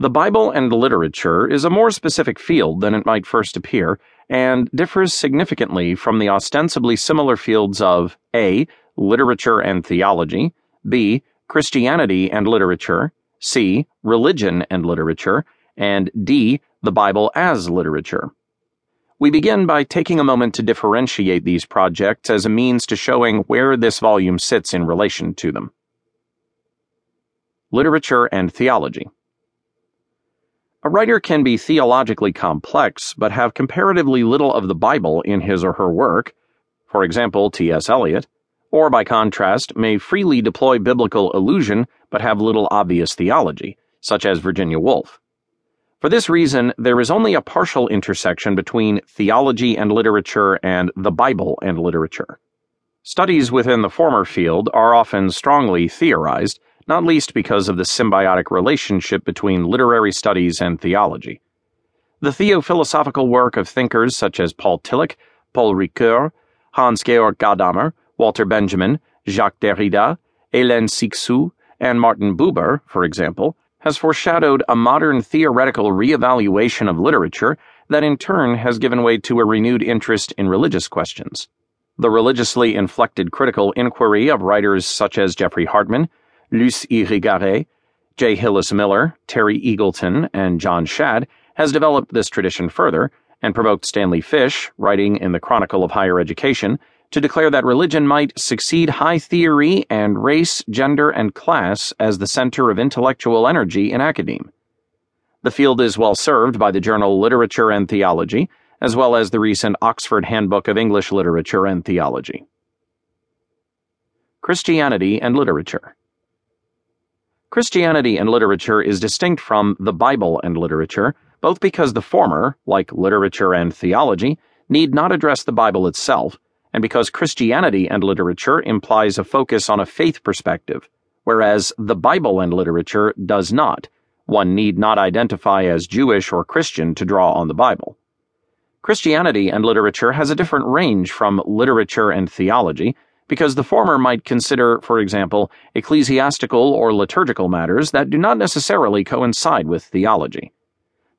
The Bible and literature is a more specific field than it might first appear, and differs significantly from the ostensibly similar fields of A. Literature and theology, B. Christianity and literature, C. Religion and literature, and D. The Bible as literature. We begin by taking a moment to differentiate these projects as a means to showing where this volume sits in relation to them. Literature and Theology. A writer can be theologically complex, but have comparatively little of the Bible in his or her work, for example, T.S. Eliot, or by contrast, may freely deploy biblical allusion but have little obvious theology, such as Virginia Woolf. For this reason, there is only a partial intersection between theology and literature and the Bible and literature. Studies within the former field are often strongly theorized not least because of the symbiotic relationship between literary studies and theology. The theophilosophical work of thinkers such as Paul Tillich, Paul Ricoeur, Hans Georg Gadamer, Walter Benjamin, Jacques Derrida, Hélène Cixous, and Martin Buber, for example, has foreshadowed a modern theoretical reevaluation of literature that in turn has given way to a renewed interest in religious questions. The religiously inflected critical inquiry of writers such as Geoffrey Hartman, Luce Irigaray, J. Hillis Miller, Terry Eagleton, and John Schad has developed this tradition further and provoked Stanley Fish, writing in the Chronicle of Higher Education, to declare that religion might succeed high theory and race, gender, and class as the center of intellectual energy in academe. The field is well served by the journal Literature and Theology, as well as the recent Oxford Handbook of English Literature and Theology. Christianity and Literature Christianity and literature is distinct from the Bible and literature, both because the former, like literature and theology, need not address the Bible itself, and because Christianity and literature implies a focus on a faith perspective, whereas the Bible and literature does not. One need not identify as Jewish or Christian to draw on the Bible. Christianity and literature has a different range from literature and theology because the former might consider, for example, ecclesiastical or liturgical matters that do not necessarily coincide with theology.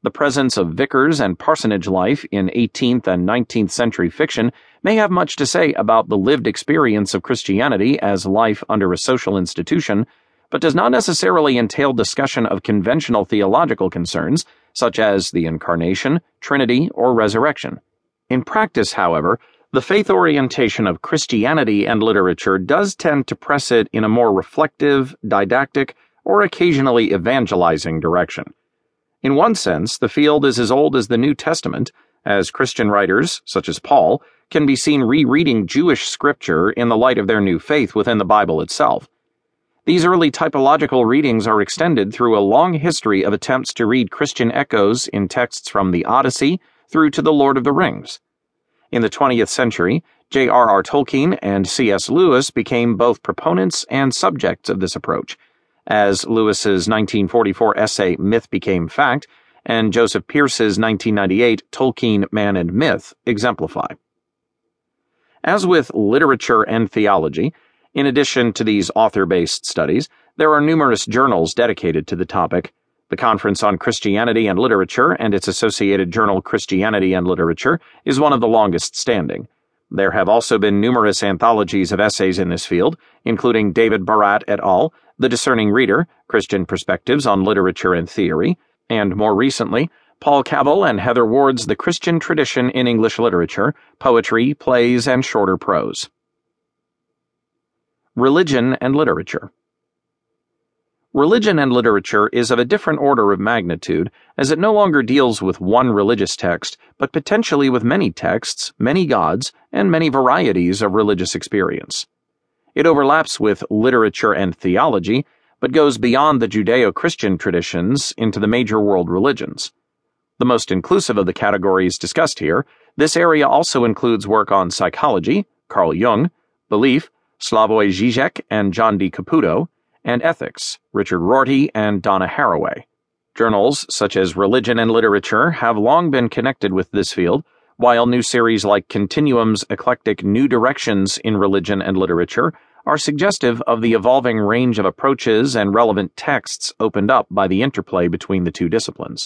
The presence of vicars and parsonage life in 18th and 19th century fiction may have much to say about the lived experience of Christianity as life under a social institution, but does not necessarily entail discussion of conventional theological concerns, such as the Incarnation, Trinity, or Resurrection. In practice, however, the faith orientation of Christianity and literature does tend to press it in a more reflective, didactic, or occasionally evangelizing direction. In one sense, the field is as old as the New Testament, as Christian writers, such as Paul, can be seen rereading Jewish scripture in the light of their new faith within the Bible itself. These early typological readings are extended through a long history of attempts to read Christian echoes in texts from the Odyssey through to the Lord of the Rings. In the 20th century, J.R.R. Tolkien and C.S. Lewis became both proponents and subjects of this approach, as Lewis's 1944 essay Myth Became Fact and Joseph Pearce's 1998 Tolkien Man and Myth exemplify. As with literature and theology, in addition to these author based studies, there are numerous journals dedicated to the topic the Conference on Christianity and Literature and its associated journal Christianity and Literature is one of the longest standing. There have also been numerous anthologies of essays in this field, including David Barratt et al., The Discerning Reader, Christian Perspectives on Literature and Theory, and more recently, Paul Cavill and Heather Ward's The Christian Tradition in English Literature, Poetry, Plays, and Shorter Prose. Religion and Literature Religion and literature is of a different order of magnitude, as it no longer deals with one religious text, but potentially with many texts, many gods, and many varieties of religious experience. It overlaps with literature and theology, but goes beyond the Judeo Christian traditions into the major world religions. The most inclusive of the categories discussed here, this area also includes work on psychology, Carl Jung, belief, Slavoj Žižek and John D. Caputo, and Ethics, Richard Rorty and Donna Haraway. Journals such as Religion and Literature have long been connected with this field, while new series like Continuum's eclectic New Directions in Religion and Literature are suggestive of the evolving range of approaches and relevant texts opened up by the interplay between the two disciplines.